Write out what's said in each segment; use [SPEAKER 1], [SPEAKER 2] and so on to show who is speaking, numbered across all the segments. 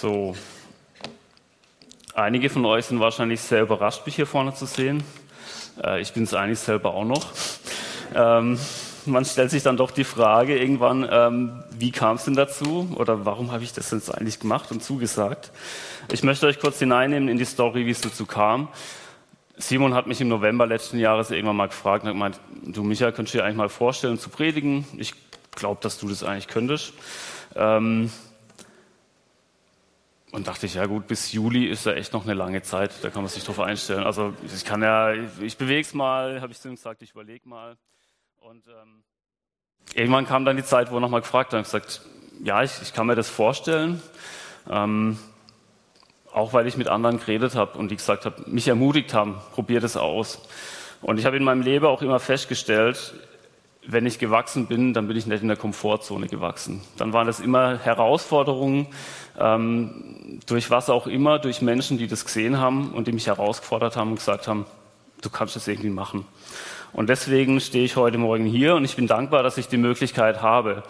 [SPEAKER 1] So, einige von euch sind wahrscheinlich sehr überrascht, mich hier vorne zu sehen. Äh, ich bin es eigentlich selber auch noch. Ähm, man stellt sich dann doch die Frage irgendwann, ähm, wie kam es denn dazu oder warum habe ich das jetzt eigentlich gemacht und zugesagt? Ich möchte euch kurz hineinnehmen in die Story, wie es dazu kam. Simon hat mich im November letzten Jahres irgendwann mal gefragt und hat gemeint, du Michael, könntest du dir eigentlich mal vorstellen zu predigen? Ich glaube, dass du das eigentlich könntest. Ähm, und dachte ich, ja gut, bis Juli ist ja echt noch eine lange Zeit, da kann man sich drauf einstellen. Also ich kann ja, ich bewege es mal, habe ich zu ihm gesagt, ich überlege mal. Und ähm, irgendwann kam dann die Zeit, wo er nochmal gefragt hat und gesagt, ja, ich, ich kann mir das vorstellen. Ähm, auch weil ich mit anderen geredet habe und die gesagt haben, mich ermutigt haben, probier das aus. Und ich habe in meinem Leben auch immer festgestellt, wenn ich gewachsen bin, dann bin ich nicht in der Komfortzone gewachsen. Dann waren das immer Herausforderungen, ähm, durch was auch immer, durch Menschen, die das gesehen haben und die mich herausgefordert haben und gesagt haben, du kannst das irgendwie machen. Und deswegen stehe ich heute Morgen hier und ich bin dankbar, dass ich die Möglichkeit habe,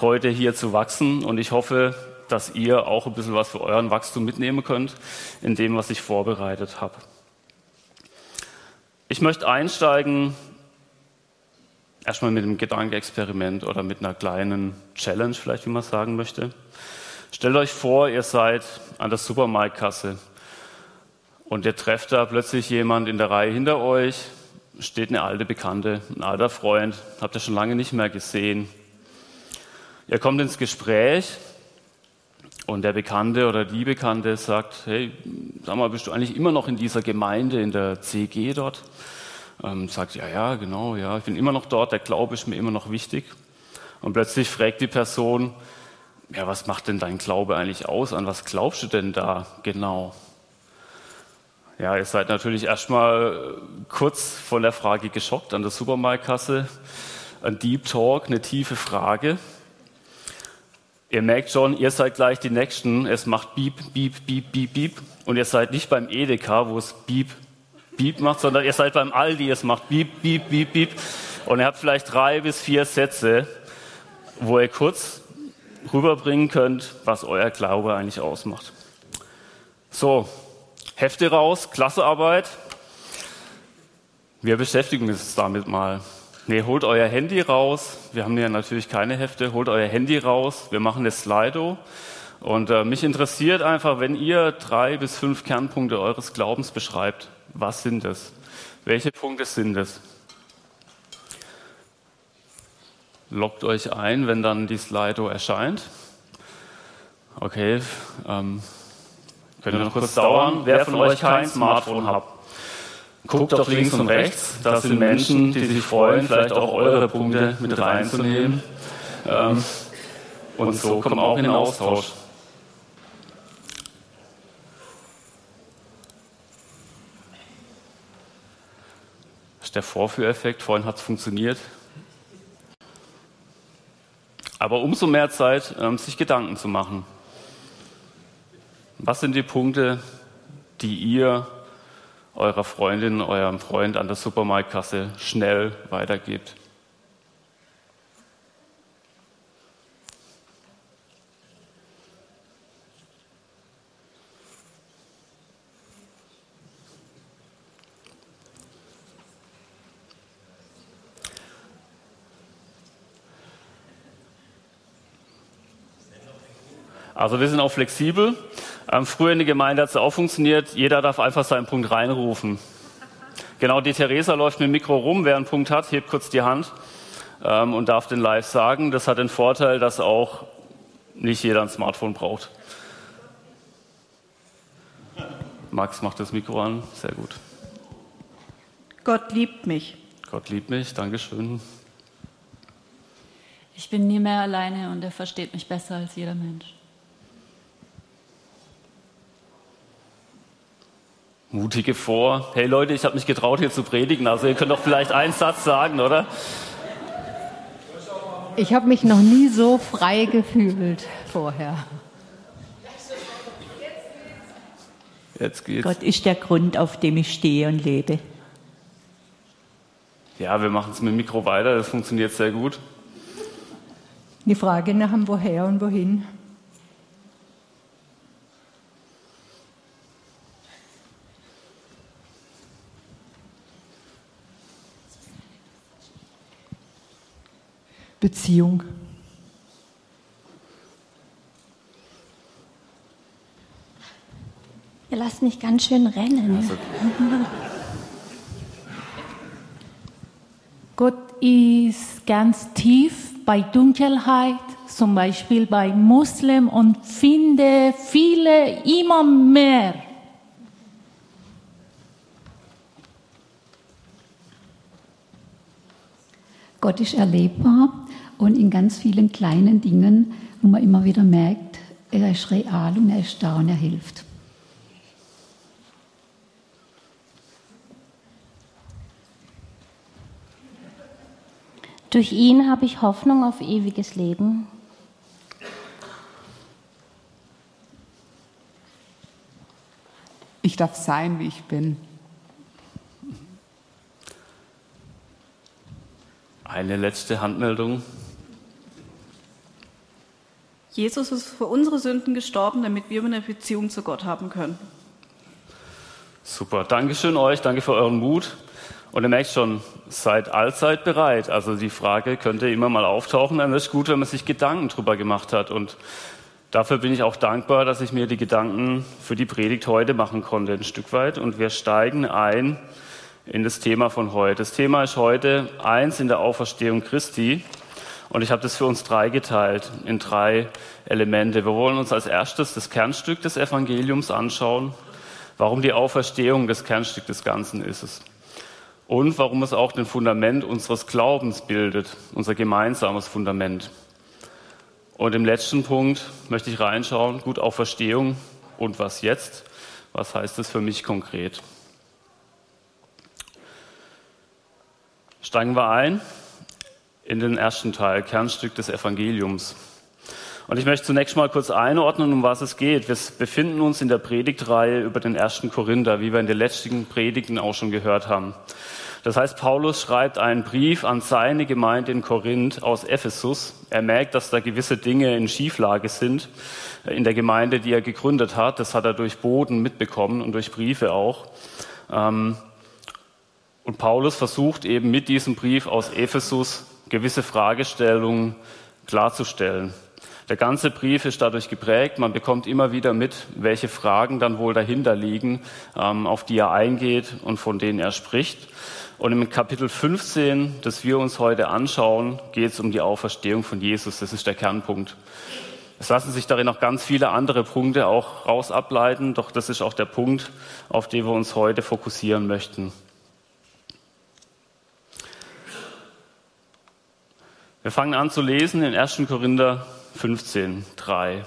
[SPEAKER 1] heute hier zu wachsen. Und ich hoffe, dass ihr auch ein bisschen was für euren Wachstum mitnehmen könnt in dem, was ich vorbereitet habe. Ich möchte einsteigen erstmal mit einem Gedankenexperiment oder mit einer kleinen Challenge, vielleicht wie man sagen möchte. Stellt euch vor, ihr seid an der Supermarktkasse und ihr trefft da plötzlich jemand in der Reihe hinter euch, steht eine alte Bekannte, ein alter Freund, habt ihr schon lange nicht mehr gesehen. Ihr kommt ins Gespräch und der Bekannte oder die Bekannte sagt, hey, sag mal, bist du eigentlich immer noch in dieser Gemeinde, in der CG dort? Ähm, sagt, ja, ja, genau, ja, ich bin immer noch dort, der Glaube ist mir immer noch wichtig. Und plötzlich fragt die Person, ja, was macht denn dein Glaube eigentlich aus? An was glaubst du denn da genau? Ja, ihr seid natürlich erstmal kurz von der Frage geschockt an der Supermarktkasse. Ein Deep Talk, eine tiefe Frage. Ihr merkt schon, ihr seid gleich die Nächsten. Es macht Beep, Beep, Beep, Beep, Beep. Und ihr seid nicht beim Edeka, wo es Beep, Beep macht, sondern ihr seid beim Aldi, es macht Beep, Beep, Beep, Beep. Und ihr habt vielleicht drei bis vier Sätze, wo ihr kurz rüberbringen könnt, was euer Glaube eigentlich ausmacht. So, Hefte raus, Klassearbeit. Wir beschäftigen uns damit mal. Nee, holt euer Handy raus. Wir haben ja natürlich keine Hefte. Holt euer Handy raus. Wir machen eine Slido. Und äh, mich interessiert einfach, wenn ihr drei bis fünf Kernpunkte eures Glaubens beschreibt, was sind es? Welche Punkte sind es? Loggt euch ein, wenn dann die Slido erscheint. Okay, ähm, könnte noch kurz dauern. Wer von euch kein Smartphone hat, guckt doch links und rechts. Das sind Menschen, die sich freuen, vielleicht auch eure Punkte mit reinzunehmen. Ähm, und so kommen auch in den Austausch. Der Vorführeffekt. Vorhin hat es funktioniert. Aber umso mehr Zeit, ähm, sich Gedanken zu machen. Was sind die Punkte, die ihr eurer Freundin, eurem Freund an der Supermarktkasse schnell weitergebt? Also wir sind auch flexibel. Ähm, früher in der Gemeinde hat es auch funktioniert. Jeder darf einfach seinen Punkt reinrufen. Genau, die Theresa läuft mit dem Mikro rum. Wer einen Punkt hat, hebt kurz die Hand ähm, und darf den live sagen. Das hat den Vorteil, dass auch nicht jeder ein Smartphone braucht. Max macht das Mikro an. Sehr gut.
[SPEAKER 2] Gott liebt mich.
[SPEAKER 1] Gott liebt mich. Dankeschön.
[SPEAKER 3] Ich bin nie mehr alleine und er versteht mich besser als jeder Mensch.
[SPEAKER 1] Mutige vor. Hey Leute, ich habe mich getraut, hier zu predigen. Also ihr könnt doch vielleicht einen Satz sagen, oder?
[SPEAKER 2] Ich habe mich noch nie so frei gefühlt vorher.
[SPEAKER 1] Jetzt geht's.
[SPEAKER 4] Gott ist der Grund, auf dem ich stehe und lebe.
[SPEAKER 1] Ja, wir machen es mit dem Mikro weiter. Das funktioniert sehr gut.
[SPEAKER 2] Die Frage nach dem Woher und Wohin.
[SPEAKER 5] Beziehung.
[SPEAKER 6] Ihr lasst mich ganz schön rennen.
[SPEAKER 2] Gott ist ganz tief bei Dunkelheit, zum Beispiel bei Muslim und finde viele immer mehr.
[SPEAKER 7] Gott ist erlebbar und in ganz vielen kleinen Dingen, wo man immer wieder merkt, er ist real und er ist da und er hilft.
[SPEAKER 6] Durch ihn habe ich Hoffnung auf ewiges Leben.
[SPEAKER 5] Ich darf sein, wie ich bin.
[SPEAKER 1] Eine letzte Handmeldung.
[SPEAKER 8] Jesus ist für unsere Sünden gestorben, damit wir eine Beziehung zu Gott haben können.
[SPEAKER 1] Super. Dankeschön euch. Danke für euren Mut. Und ihr merkt schon, seid allzeit bereit. Also die Frage könnte immer mal auftauchen. Dann ist es gut, wenn man sich Gedanken drüber gemacht hat. Und dafür bin ich auch dankbar, dass ich mir die Gedanken für die Predigt heute machen konnte, ein Stück weit. Und wir steigen ein in das Thema von heute. Das Thema ist heute eins in der Auferstehung Christi. Und ich habe das für uns drei geteilt in drei Elemente. Wir wollen uns als erstes das Kernstück des Evangeliums anschauen, warum die Auferstehung das Kernstück des Ganzen ist. Und warum es auch den Fundament unseres Glaubens bildet, unser gemeinsames Fundament. Und im letzten Punkt möchte ich reinschauen, gut Auferstehung und was jetzt? Was heißt das für mich konkret? Steigen wir ein in den ersten Teil, Kernstück des Evangeliums. Und ich möchte zunächst mal kurz einordnen, um was es geht. Wir befinden uns in der Predigtreihe über den ersten Korinther, wie wir in den letzten Predigten auch schon gehört haben. Das heißt, Paulus schreibt einen Brief an seine Gemeinde in Korinth aus Ephesus. Er merkt, dass da gewisse Dinge in Schieflage sind in der Gemeinde, die er gegründet hat. Das hat er durch Boden mitbekommen und durch Briefe auch. Ähm, und Paulus versucht eben mit diesem Brief aus Ephesus gewisse Fragestellungen klarzustellen. Der ganze Brief ist dadurch geprägt. Man bekommt immer wieder mit, welche Fragen dann wohl dahinter liegen, ähm, auf die er eingeht und von denen er spricht. Und im Kapitel 15, das wir uns heute anschauen, geht es um die Auferstehung von Jesus. Das ist der Kernpunkt. Es lassen sich darin noch ganz viele andere Punkte auch raus ableiten, doch das ist auch der Punkt, auf den wir uns heute fokussieren möchten. Wir fangen an zu lesen in 1. Korinther 15, 3.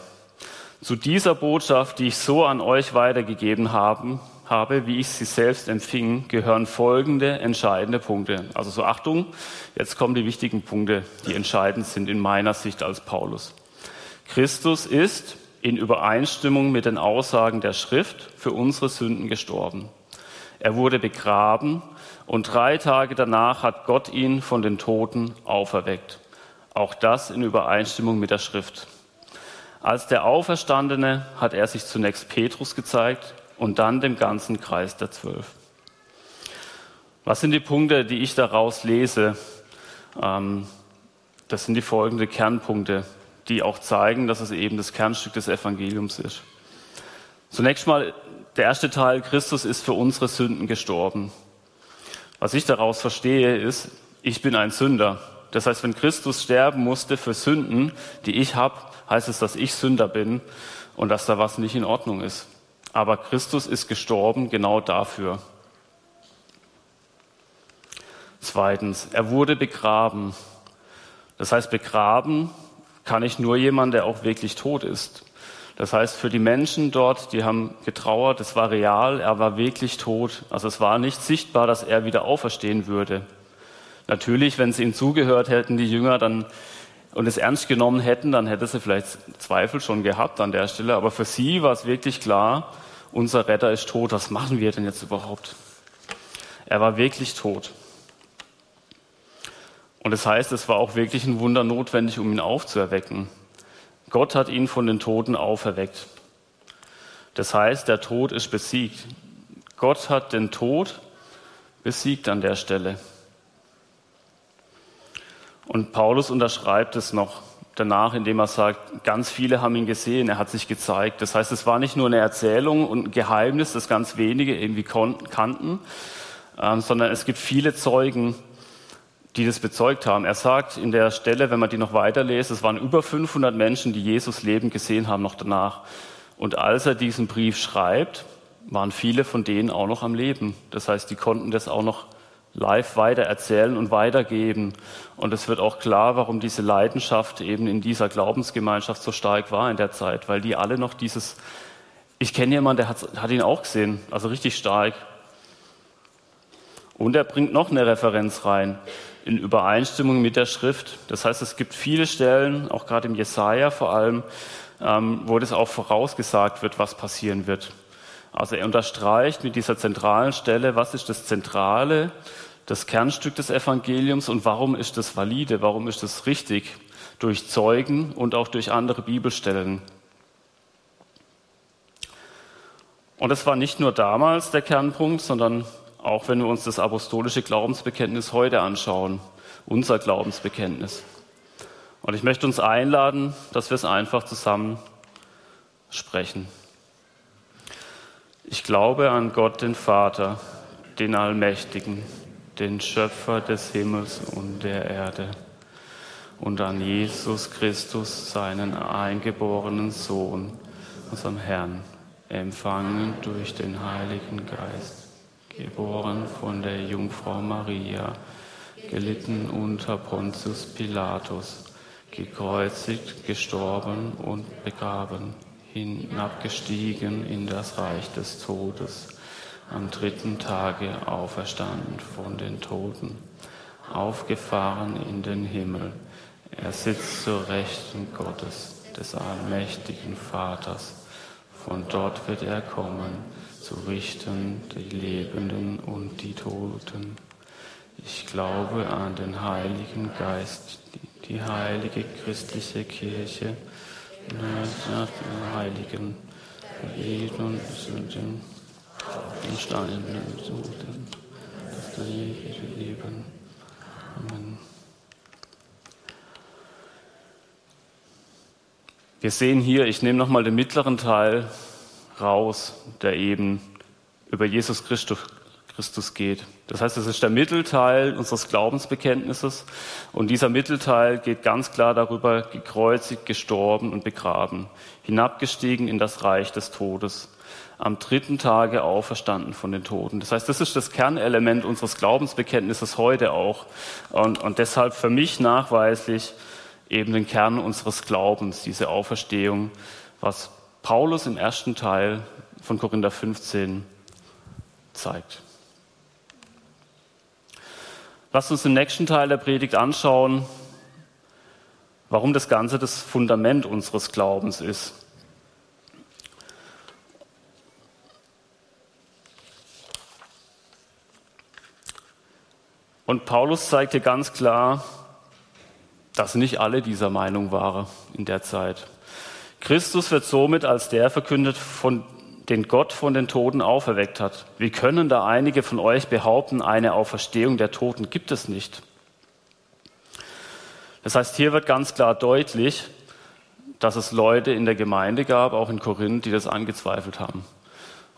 [SPEAKER 1] Zu dieser Botschaft, die ich so an euch weitergegeben habe, habe, wie ich sie selbst empfing, gehören folgende entscheidende Punkte. Also so Achtung, jetzt kommen die wichtigen Punkte, die entscheidend sind in meiner Sicht als Paulus. Christus ist in Übereinstimmung mit den Aussagen der Schrift für unsere Sünden gestorben. Er wurde begraben und drei Tage danach hat Gott ihn von den Toten auferweckt. Auch das in Übereinstimmung mit der Schrift. Als der Auferstandene hat er sich zunächst Petrus gezeigt und dann dem ganzen Kreis der Zwölf. Was sind die Punkte, die ich daraus lese? Ähm, das sind die folgenden Kernpunkte, die auch zeigen, dass es eben das Kernstück des Evangeliums ist. Zunächst mal, der erste Teil, Christus ist für unsere Sünden gestorben. Was ich daraus verstehe, ist, ich bin ein Sünder. Das heißt, wenn Christus sterben musste für Sünden, die ich habe, heißt es, dass ich Sünder bin und dass da was nicht in Ordnung ist. Aber Christus ist gestorben genau dafür. Zweitens, er wurde begraben. Das heißt, begraben kann ich nur jemand, der auch wirklich tot ist. Das heißt, für die Menschen dort, die haben getrauert, es war real, er war wirklich tot. Also es war nicht sichtbar, dass er wieder auferstehen würde. Natürlich, wenn sie ihm zugehört hätten, die Jünger, dann und es ernst genommen hätten, dann hätte sie vielleicht Zweifel schon gehabt an der Stelle. Aber für sie war es wirklich klar, unser Retter ist tot. Was machen wir denn jetzt überhaupt? Er war wirklich tot. Und das heißt, es war auch wirklich ein Wunder notwendig, um ihn aufzuerwecken. Gott hat ihn von den Toten auferweckt. Das heißt, der Tod ist besiegt. Gott hat den Tod besiegt an der Stelle. Und Paulus unterschreibt es noch danach, indem er sagt, ganz viele haben ihn gesehen, er hat sich gezeigt. Das heißt, es war nicht nur eine Erzählung und ein Geheimnis, das ganz wenige irgendwie kannten, ähm, sondern es gibt viele Zeugen, die das bezeugt haben. Er sagt in der Stelle, wenn man die noch weiterlässt, es waren über 500 Menschen, die Jesus Leben gesehen haben noch danach. Und als er diesen Brief schreibt, waren viele von denen auch noch am Leben. Das heißt, die konnten das auch noch live weitererzählen und weitergeben. Und es wird auch klar, warum diese Leidenschaft eben in dieser Glaubensgemeinschaft so stark war in der Zeit, weil die alle noch dieses, ich kenne jemanden, der hat, hat ihn auch gesehen, also richtig stark. Und er bringt noch eine Referenz rein in Übereinstimmung mit der Schrift. Das heißt, es gibt viele Stellen, auch gerade im Jesaja vor allem, ähm, wo das auch vorausgesagt wird, was passieren wird. Also er unterstreicht mit dieser zentralen Stelle, was ist das Zentrale, das Kernstück des Evangeliums und warum ist das valide, warum ist das richtig durch Zeugen und auch durch andere Bibelstellen. Und es war nicht nur damals der Kernpunkt, sondern auch wenn wir uns das apostolische Glaubensbekenntnis heute anschauen, unser Glaubensbekenntnis. Und ich möchte uns einladen, dass wir es einfach zusammen sprechen. Ich glaube an Gott, den Vater, den Allmächtigen, den Schöpfer des Himmels und der Erde, und an Jesus Christus, seinen eingeborenen Sohn, unserem Herrn, empfangen durch den Heiligen Geist geboren von der Jungfrau Maria, gelitten unter Pontius Pilatus, gekreuzigt, gestorben und begraben, hinabgestiegen in das Reich des Todes, am dritten Tage auferstanden von den Toten, aufgefahren in den Himmel. Er sitzt zur Rechten Gottes, des allmächtigen Vaters. Von dort wird er kommen zu richten die Lebenden und die Toten. Ich glaube an den Heiligen Geist, die, heilige christliche Kirche, den Heiligen, jeden und Sünden, den sterbenden Toten, das ewige Leben. Amen. Wir sehen hier, ich nehme nochmal den mittleren Teil raus, der eben über Jesus Christus geht. Das heißt, es ist der Mittelteil unseres Glaubensbekenntnisses und dieser Mittelteil geht ganz klar darüber, gekreuzigt, gestorben und begraben, hinabgestiegen in das Reich des Todes, am dritten Tage auferstanden von den Toten. Das heißt, das ist das Kernelement unseres Glaubensbekenntnisses heute auch und, und deshalb für mich nachweislich eben den Kern unseres Glaubens, diese Auferstehung, was Paulus im ersten Teil von Korinther 15 zeigt. Lasst uns im nächsten Teil der Predigt anschauen, warum das Ganze das Fundament unseres Glaubens ist. Und Paulus zeigt hier ganz klar, dass nicht alle dieser Meinung waren in der Zeit. Christus wird somit als der verkündet, von den Gott von den Toten auferweckt hat. Wie können da einige von euch behaupten, eine Auferstehung der Toten gibt es nicht? Das heißt, hier wird ganz klar deutlich, dass es Leute in der Gemeinde gab, auch in Korinth, die das angezweifelt haben.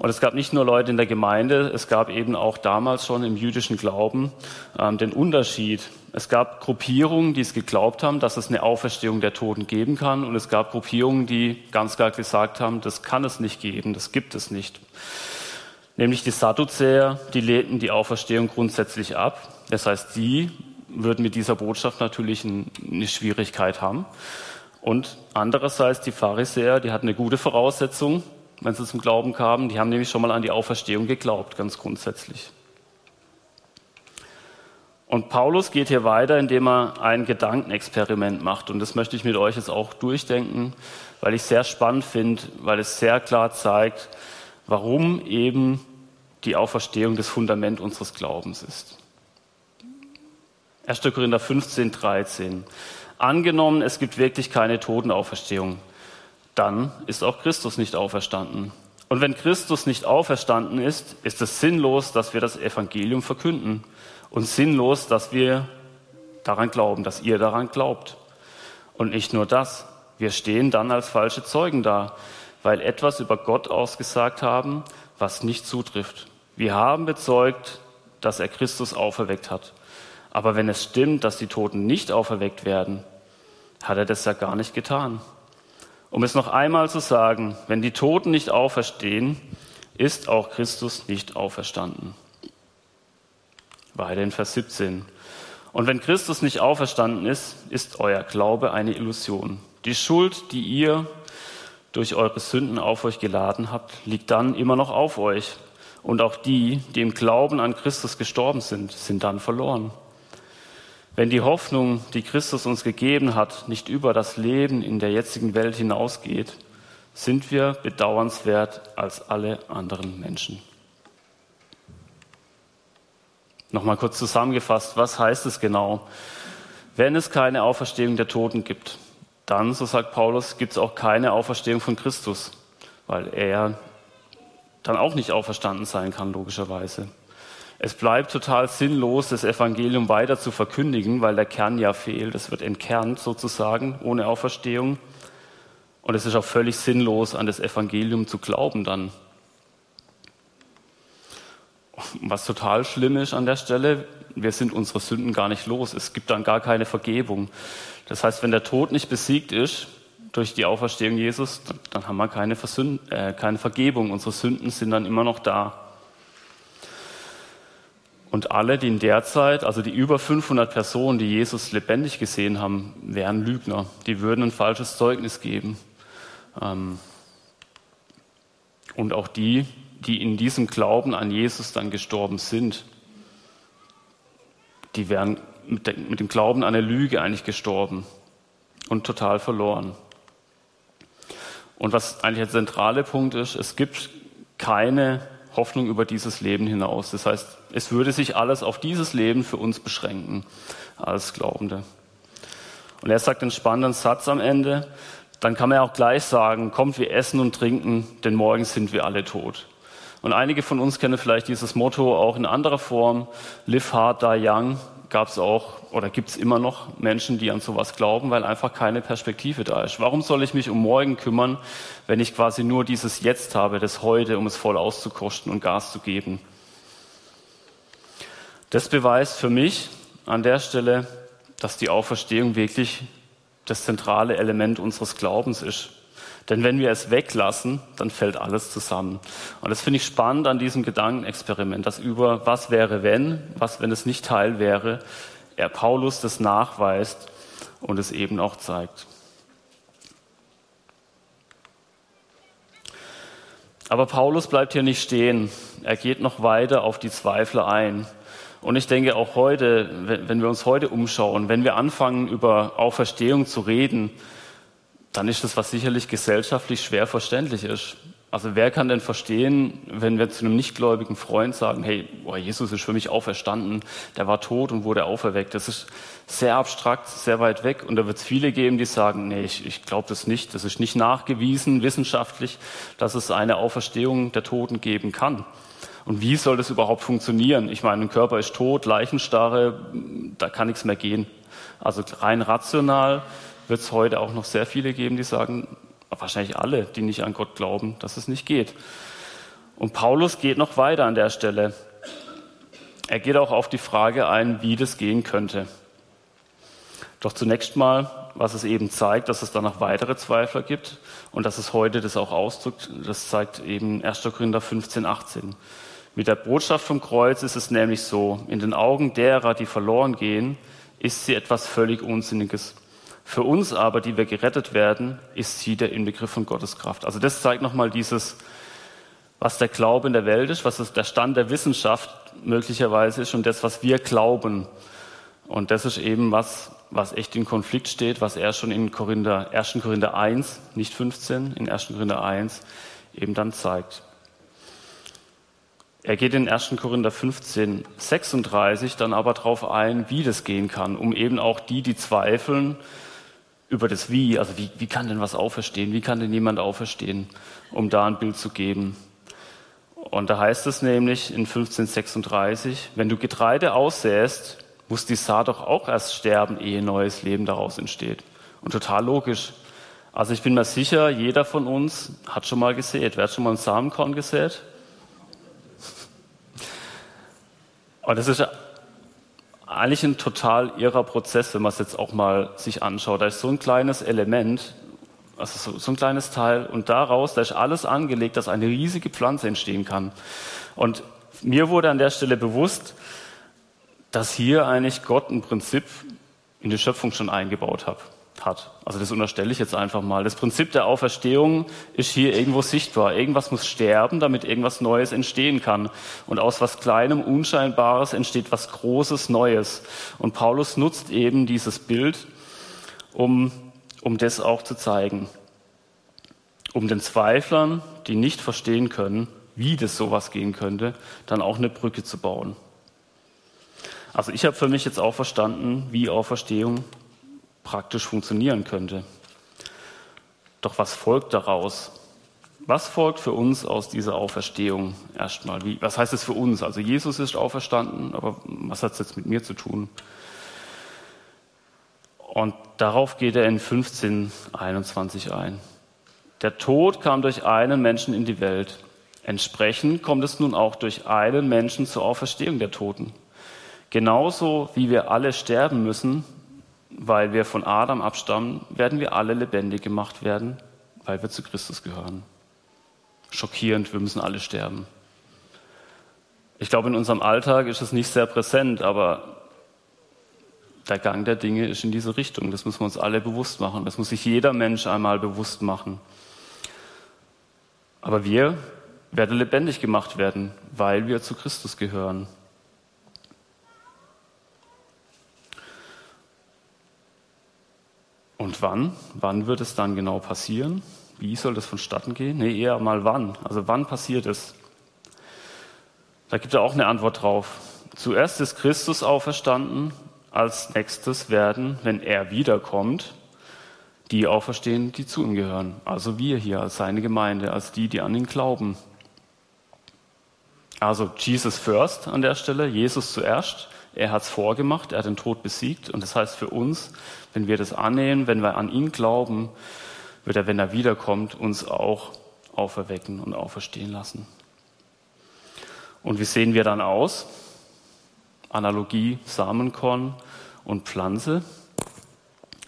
[SPEAKER 1] Und es gab nicht nur Leute in der Gemeinde, es gab eben auch damals schon im jüdischen Glauben ähm, den Unterschied. Es gab Gruppierungen, die es geglaubt haben, dass es eine Auferstehung der Toten geben kann. Und es gab Gruppierungen, die ganz klar gesagt haben, das kann es nicht geben, das gibt es nicht. Nämlich die Sadduzäer, die lehnten die Auferstehung grundsätzlich ab. Das heißt, die würden mit dieser Botschaft natürlich eine Schwierigkeit haben. Und andererseits die Pharisäer, die hatten eine gute Voraussetzung, wenn sie zum Glauben kamen. Die haben nämlich schon mal an die Auferstehung geglaubt, ganz grundsätzlich. Und Paulus geht hier weiter, indem er ein Gedankenexperiment macht. Und das möchte ich mit euch jetzt auch durchdenken, weil ich sehr spannend finde, weil es sehr klar zeigt, warum eben die Auferstehung das Fundament unseres Glaubens ist. 1. Korinther 15, 13. Angenommen, es gibt wirklich keine Totenauferstehung dann ist auch Christus nicht auferstanden. Und wenn Christus nicht auferstanden ist, ist es sinnlos, dass wir das Evangelium verkünden und sinnlos, dass wir daran glauben, dass ihr daran glaubt. Und nicht nur das, wir stehen dann als falsche Zeugen da, weil etwas über Gott ausgesagt haben, was nicht zutrifft. Wir haben bezeugt, dass er Christus auferweckt hat. Aber wenn es stimmt, dass die Toten nicht auferweckt werden, hat er das ja gar nicht getan. Um es noch einmal zu sagen, wenn die Toten nicht auferstehen, ist auch Christus nicht auferstanden. Weiter in Vers 17. Und wenn Christus nicht auferstanden ist, ist euer Glaube eine Illusion. Die Schuld, die ihr durch eure Sünden auf euch geladen habt, liegt dann immer noch auf euch. Und auch die, die im Glauben an Christus gestorben sind, sind dann verloren. Wenn die Hoffnung, die Christus uns gegeben hat, nicht über das Leben in der jetzigen Welt hinausgeht, sind wir bedauernswert als alle anderen Menschen. Nochmal kurz zusammengefasst, was heißt es genau? Wenn es keine Auferstehung der Toten gibt, dann, so sagt Paulus, gibt es auch keine Auferstehung von Christus, weil er dann auch nicht auferstanden sein kann, logischerweise. Es bleibt total sinnlos, das Evangelium weiter zu verkündigen, weil der Kern ja fehlt. Es wird entkernt sozusagen ohne Auferstehung. Und es ist auch völlig sinnlos, an das Evangelium zu glauben dann. Was total schlimm ist an der Stelle, wir sind unsere Sünden gar nicht los. Es gibt dann gar keine Vergebung. Das heißt, wenn der Tod nicht besiegt ist durch die Auferstehung Jesus, dann haben wir keine, Versünd äh, keine Vergebung. Unsere Sünden sind dann immer noch da. Und alle, die in der Zeit, also die über 500 Personen, die Jesus lebendig gesehen haben, wären Lügner. Die würden ein falsches Zeugnis geben. Ähm, und auch die, die in diesem Glauben an Jesus dann gestorben sind, die wären mit, dem Glauben an eine Lüge eigentlich gestorben und total verloren. Und was eigentlich der zentrale Punkt ist, es gibt keine Hoffnung über dieses Leben hinaus. Das heißt, es würde sich alles auf dieses Leben für uns beschränken als Glaubende. Und er sagt einen spannenden Satz am Ende, dann kann man ja auch gleich sagen, kommt, wir essen und trinken, denn morgen sind wir alle tot. Und einige von uns kennen vielleicht dieses Motto auch in anderer Form, live hard, die young, gab es auch oder gibt es immer noch Menschen, die an sowas glauben, weil einfach keine Perspektive da ist. Warum soll ich mich um morgen kümmern, wenn ich quasi nur dieses Jetzt habe, das Heute, um es voll auszukosten und Gas zu geben? Das beweist für mich an der Stelle, dass die Auferstehung wirklich das zentrale Element unseres Glaubens ist. Denn wenn wir es weglassen, dann fällt alles zusammen. Und das finde ich spannend an diesem Gedankenexperiment, dass über was wäre wenn, was wenn es nicht Teil wäre, er Paulus das nachweist und es eben auch zeigt. Aber Paulus bleibt hier nicht stehen. Er geht noch weiter auf die Zweifler ein. Und ich denke auch heute, wenn wir uns heute umschauen, wenn wir anfangen, über Auferstehung zu reden, dann ist das, was sicherlich gesellschaftlich schwer verständlich ist. Also wer kann denn verstehen, wenn wir zu einem nichtgläubigen Freund sagen, hey, boah, Jesus ist für mich auferstanden, der war tot und wurde auferweckt. Das ist sehr abstrakt, sehr weit weg. Und da wird es viele geben, die sagen, nee, ich, ich glaube das nicht. Das ist nicht nachgewiesen wissenschaftlich, dass es eine Auferstehung der Toten geben kann. Und wie soll das überhaupt funktionieren? Ich meine, ein Körper ist tot, Leichenstarre, da kann nichts mehr gehen. Also rein rational wird es heute auch noch sehr viele geben, die sagen, wahrscheinlich alle, die nicht an Gott glauben, dass es nicht geht. Und Paulus geht noch weiter an der Stelle. Er geht auch auf die Frage ein, wie das gehen könnte. Doch zunächst mal, was es eben zeigt, dass es da noch weitere Zweifler gibt und dass es heute das auch ausdrückt, das zeigt eben 1. Korinther 15, 18. Mit der Botschaft vom Kreuz ist es nämlich so, in den Augen derer, die verloren gehen, ist sie etwas völlig Unsinniges. Für uns aber, die wir gerettet werden, ist sie der Inbegriff von Gottes Kraft. Also das zeigt nochmal dieses, was der Glaube in der Welt ist, was der Stand der Wissenschaft möglicherweise ist und das, was wir glauben. Und das ist eben was, was echt in Konflikt steht, was er schon in Korinther, 1. Korinther 1, nicht 15, in 1. Korinther 1 eben dann zeigt. Er geht in 1. Korinther 15, 36 dann aber darauf ein, wie das gehen kann, um eben auch die, die zweifeln, über das Wie, also wie, wie kann denn was auferstehen, wie kann denn jemand auferstehen, um da ein Bild zu geben. Und da heißt es nämlich in 1536, wenn du Getreide aussäst, muss die Saat doch auch erst sterben, ehe neues Leben daraus entsteht. Und total logisch. Also ich bin mir sicher, jeder von uns hat schon mal gesät. Wer hat schon mal ein Samenkorn gesät? Und das ist eigentlich ein total irrer Prozess, wenn man es jetzt auch mal sich anschaut. Da ist so ein kleines Element, also so, so ein kleines Teil, und daraus, da ist alles angelegt, dass eine riesige Pflanze entstehen kann. Und mir wurde an der Stelle bewusst, dass hier eigentlich Gott ein Prinzip in die Schöpfung schon eingebaut hat hat. Also das unterstelle ich jetzt einfach mal. Das Prinzip der Auferstehung ist hier irgendwo sichtbar. Irgendwas muss sterben, damit irgendwas Neues entstehen kann. Und aus was Kleinem, Unscheinbares entsteht was Großes, Neues. Und Paulus nutzt eben dieses Bild, um, um das auch zu zeigen. Um den Zweiflern, die nicht verstehen können, wie das sowas gehen könnte, dann auch eine Brücke zu bauen. Also ich habe für mich jetzt auch verstanden, wie Auferstehung praktisch funktionieren könnte. Doch was folgt daraus? Was folgt für uns aus dieser Auferstehung erstmal? Wie, was heißt es für uns? Also Jesus ist auferstanden, aber was hat es jetzt mit mir zu tun? Und darauf geht er in 1521 ein. Der Tod kam durch einen Menschen in die Welt. Entsprechend kommt es nun auch durch einen Menschen zur Auferstehung der Toten. Genauso wie wir alle sterben müssen, weil wir von Adam abstammen, werden wir alle lebendig gemacht werden, weil wir zu Christus gehören. Schockierend, wir müssen alle sterben. Ich glaube, in unserem Alltag ist es nicht sehr präsent, aber der Gang der Dinge ist in diese Richtung. Das müssen wir uns alle bewusst machen. Das muss sich jeder Mensch einmal bewusst machen. Aber wir werden lebendig gemacht werden, weil wir zu Christus gehören. Und wann? Wann wird es dann genau passieren? Wie soll das vonstatten gehen? Nee, eher mal wann. Also wann passiert es? Da gibt er auch eine Antwort drauf. Zuerst ist Christus auferstanden, als nächstes werden, wenn er wiederkommt, die auferstehen, die zu ihm gehören. Also wir hier als seine Gemeinde, als die, die an ihn glauben. Also Jesus first an der Stelle, Jesus zuerst. Er hat es vorgemacht, er hat den Tod besiegt. Und das heißt für uns, wenn wir das annehmen, wenn wir an ihn glauben, wird er, wenn er wiederkommt, uns auch auferwecken und auferstehen lassen. Und wie sehen wir dann aus? Analogie Samenkorn und Pflanze.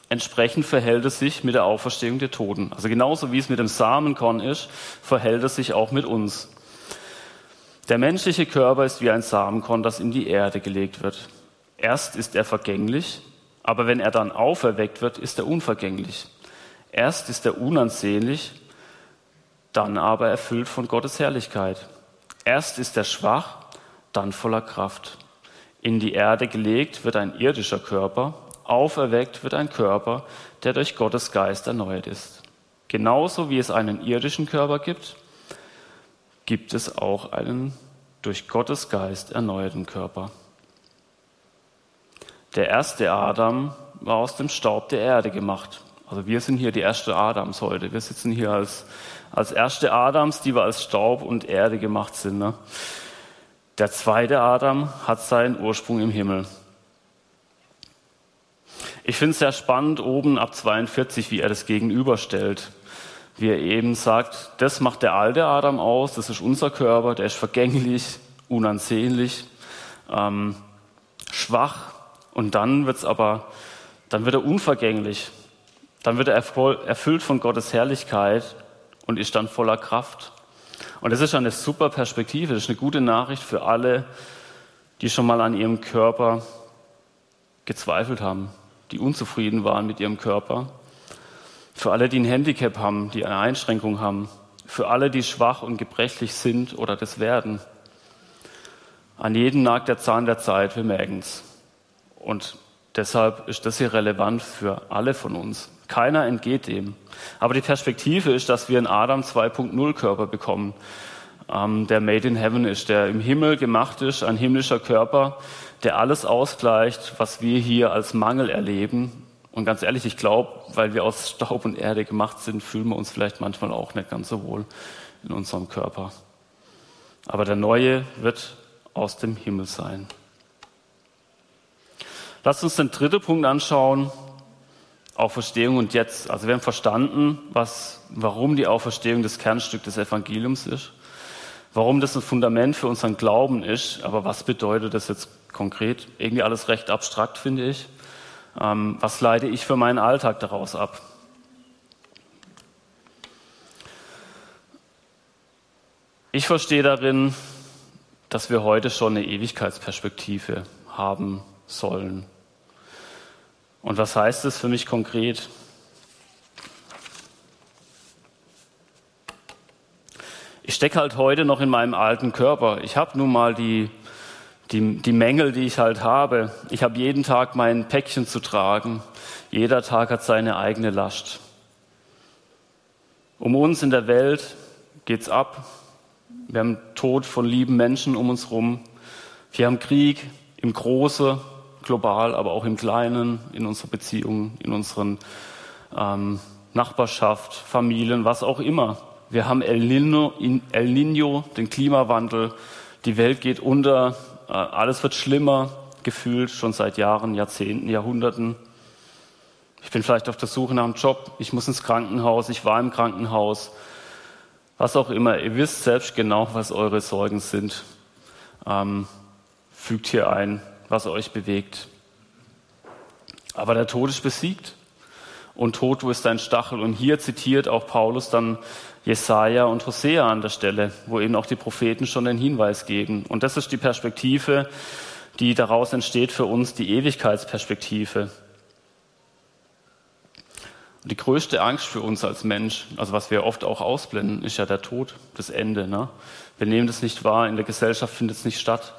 [SPEAKER 1] Entsprechend verhält es sich mit der Auferstehung der Toten. Also genauso wie es mit dem Samenkorn ist, verhält es sich auch mit uns. Der menschliche Körper ist wie ein Samenkorn, das in die Erde gelegt wird. Erst ist er vergänglich, aber wenn er dann auferweckt wird, ist er unvergänglich. Erst ist er unansehnlich, dann aber erfüllt von Gottes Herrlichkeit. Erst ist er schwach, dann voller Kraft. In die Erde gelegt wird ein irdischer Körper, auferweckt wird ein Körper, der durch Gottes Geist erneuert ist. Genauso wie es einen irdischen Körper gibt, gibt es auch einen durch Gottes Geist erneuerten Körper. Der erste Adam war aus dem Staub der Erde gemacht. Also wir sind hier die erste Adams heute. Wir sitzen hier als, als erste Adams, die wir als Staub und Erde gemacht sind. Ne? Der zweite Adam hat seinen Ursprung im Himmel. Ich finde es sehr spannend oben ab 42, wie er das gegenüberstellt wie er eben sagt, das macht der alte Adam aus, das ist unser Körper, der ist vergänglich, unansehnlich, ähm, schwach. Und dann wird's aber, dann wird er unvergänglich, dann wird er erfüllt von Gottes Herrlichkeit und ist dann voller Kraft. Und das ist eine super Perspektive, das ist eine gute Nachricht für alle, die schon mal an ihrem Körper gezweifelt haben, die unzufrieden waren mit ihrem Körper für alle, die ein Handicap haben, die eine Einschränkung haben, für alle, die schwach und gebrechlich sind oder das werden. An jedem nagt der Zahn der Zeit, wir merken es. Und deshalb ist das hier relevant für alle von uns. Keiner entgeht dem. Aber die Perspektive ist, dass wir einen Adam 2.0 Körper bekommen, ähm, der made in heaven ist, der im Himmel gemacht ist, ein himmlischer Körper, der alles ausgleicht, was wir hier als Mangel erleben und ganz ehrlich, ich glaube, weil wir aus Staub und Erde gemacht sind, fühlen wir uns vielleicht manchmal auch nicht ganz so wohl in unserem Körper. Aber der Neue wird aus dem Himmel sein. Lasst uns den dritten Punkt anschauen. Auferstehung und jetzt. Also wir haben verstanden, was, warum die Auferstehung das Kernstück des Evangeliums ist, warum das ein Fundament für unseren Glauben ist, aber was bedeutet das jetzt konkret? Irgendwie alles recht abstrakt, finde ich. Ähm, was leite ich für meinen Alltag daraus ab? Ich verstehe darin, dass wir heute schon eine Ewigkeitsperspektive haben sollen. Und was heißt das für mich konkret? Ich stecke halt heute noch in meinem alten Körper. Ich habe nun mal die, die, die Mängel, die ich halt habe. Ich habe jeden Tag mein Päckchen zu tragen. Jeder Tag hat seine eigene Last. Um uns in der Welt geht's ab. Wir haben Tod von lieben Menschen um uns herum. Wir haben Krieg im Großen global, aber auch im Kleinen, in unserer Beziehung, in unseren ähm, Nachbarschaft, Familien, was auch immer. Wir haben El Nino, El Nino, den Klimawandel, die Welt geht unter, alles wird schlimmer, gefühlt schon seit Jahren, Jahrzehnten, Jahrhunderten. Ich bin vielleicht auf der Suche nach einem Job, ich muss ins Krankenhaus, ich war im Krankenhaus, was auch immer. Ihr wisst selbst genau, was eure Sorgen sind. Ähm, fügt hier ein, was euch bewegt. Aber der Tod ist besiegt. Und Tod, wo ist dein Stachel? Und hier zitiert auch Paulus dann Jesaja und Hosea an der Stelle, wo eben auch die Propheten schon den Hinweis geben. Und das ist die Perspektive, die daraus entsteht für uns, die Ewigkeitsperspektive. Und die größte Angst für uns als Mensch, also was wir oft auch ausblenden, ist ja der Tod, das Ende. Ne? Wir nehmen das nicht wahr, in der Gesellschaft findet es nicht statt.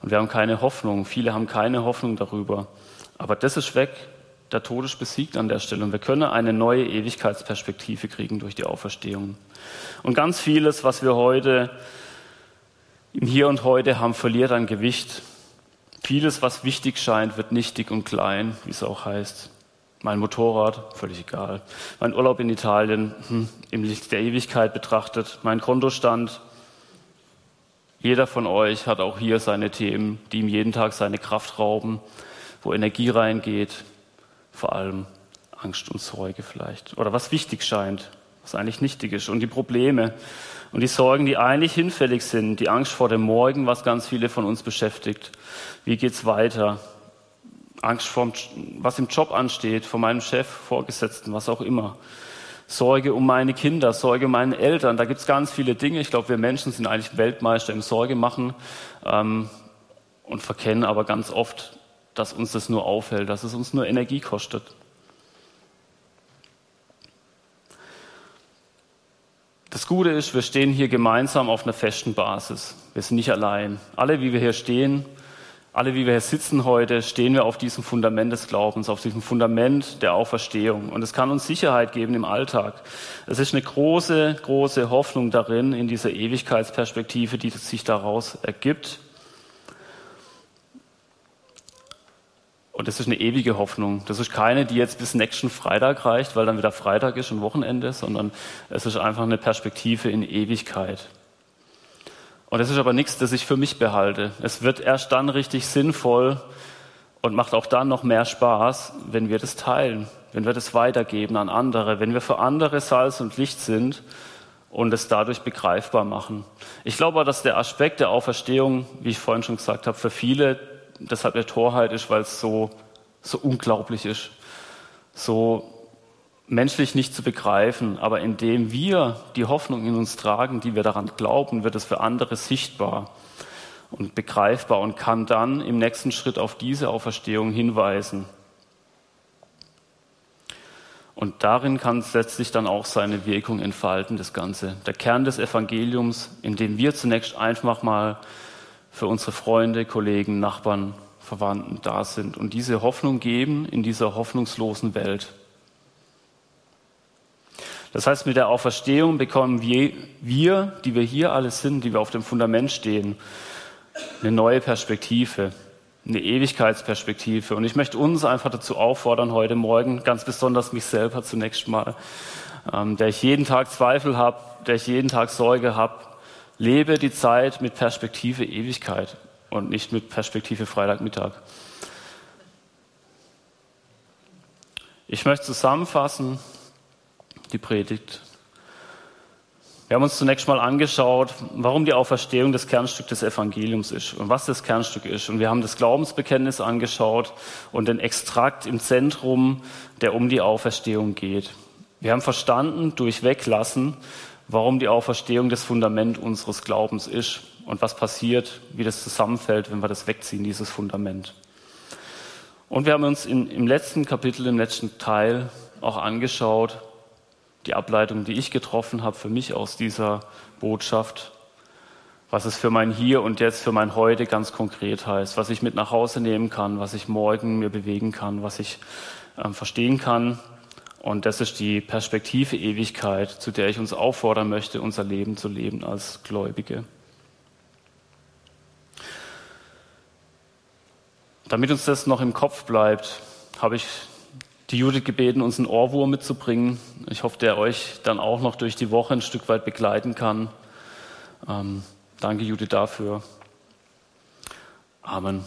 [SPEAKER 1] Und wir haben keine Hoffnung. Viele haben keine Hoffnung darüber. Aber das ist weg. Der Tod ist besiegt an der Stelle. Und wir können eine neue Ewigkeitsperspektive kriegen durch die Auferstehung. Und ganz vieles, was wir heute im Hier und Heute haben, verliert an Gewicht. Vieles, was wichtig scheint, wird nichtig und klein, wie es auch heißt. Mein Motorrad, völlig egal. Mein Urlaub in Italien, hm, im Licht der Ewigkeit betrachtet. Mein Kontostand, jeder von euch hat auch hier seine Themen, die ihm jeden Tag seine Kraft rauben, wo Energie reingeht, vor allem Angst und Sorge vielleicht. Oder was wichtig scheint, was eigentlich nichtig ist. Und die Probleme und die Sorgen, die eigentlich hinfällig sind, die Angst vor dem Morgen, was ganz viele von uns beschäftigt. Wie geht's weiter? Angst vor, was im Job ansteht, vor meinem Chef, Vorgesetzten, was auch immer. Sorge um meine Kinder, Sorge um meine Eltern. Da gibt es ganz viele Dinge. Ich glaube, wir Menschen sind eigentlich Weltmeister im Sorge machen ähm, und verkennen aber ganz oft, dass uns das nur aufhält, dass es uns nur Energie kostet. Das Gute ist, wir stehen hier gemeinsam auf einer festen Basis. Wir sind nicht allein. Alle, wie wir hier stehen, alle, wie wir hier sitzen heute, stehen wir auf diesem Fundament des Glaubens, auf diesem Fundament der Auferstehung. Und es kann uns Sicherheit geben im Alltag. Es ist eine große, große Hoffnung darin, in dieser Ewigkeitsperspektive, die sich daraus ergibt. Und das ist eine ewige Hoffnung. Das ist keine, die jetzt bis nächsten Freitag reicht, weil dann wieder Freitag ist und Wochenende, sondern es ist einfach eine Perspektive in Ewigkeit. Und das ist aber nichts, das ich für mich behalte. Es wird erst dann richtig sinnvoll und macht auch dann noch mehr Spaß, wenn wir das teilen, wenn wir das weitergeben an andere, wenn wir für andere Salz und Licht sind und es dadurch begreifbar machen. Ich glaube, dass der Aspekt der Auferstehung, wie ich vorhin schon gesagt habe, für viele deshalb der Torheit ist, weil es so, so unglaublich ist, so menschlich nicht zu begreifen, aber indem wir die Hoffnung in uns tragen, die wir daran glauben, wird es für andere sichtbar und begreifbar und kann dann im nächsten Schritt auf diese Auferstehung hinweisen. Und darin kann es letztlich dann auch seine Wirkung entfalten, das Ganze. Der Kern des Evangeliums, in dem wir zunächst einfach mal für unsere Freunde, Kollegen, Nachbarn, Verwandten da sind und diese Hoffnung geben in dieser hoffnungslosen Welt. Das heißt, mit der Auferstehung bekommen wir, wir, die wir hier alle sind, die wir auf dem Fundament stehen, eine neue Perspektive, eine Ewigkeitsperspektive. Und ich möchte uns einfach dazu auffordern, heute Morgen, ganz besonders mich selber zunächst mal, ähm, der ich jeden Tag Zweifel habe, der ich jeden Tag Sorge habe, lebe die Zeit mit Perspektive Ewigkeit und nicht mit Perspektive Freitagmittag. Ich möchte zusammenfassen die Predigt. Wir haben uns zunächst mal angeschaut, warum die Auferstehung das Kernstück des Evangeliums ist und was das Kernstück ist. Und wir haben das Glaubensbekenntnis angeschaut und den Extrakt im Zentrum, der um die Auferstehung geht. Wir haben verstanden, durch Weglassen, warum die Auferstehung das Fundament unseres Glaubens ist und was passiert, wie das zusammenfällt, wenn wir das wegziehen, dieses Fundament. Und wir haben uns in, im letzten Kapitel, im letzten Teil auch angeschaut, die Ableitung, die ich getroffen habe für mich aus dieser Botschaft, was es für mein Hier und Jetzt, für mein Heute ganz konkret heißt, was ich mit nach Hause nehmen kann, was ich morgen mir bewegen kann, was ich äh, verstehen kann. Und das ist die Perspektive Ewigkeit, zu der ich uns auffordern möchte, unser Leben zu leben als Gläubige. Damit uns das noch im Kopf bleibt, habe ich die Judith gebeten, uns einen Ohrwurm mitzubringen. Ich hoffe, der euch dann auch noch durch die Woche ein Stück weit begleiten kann. Ähm, danke, Judith, dafür. Amen.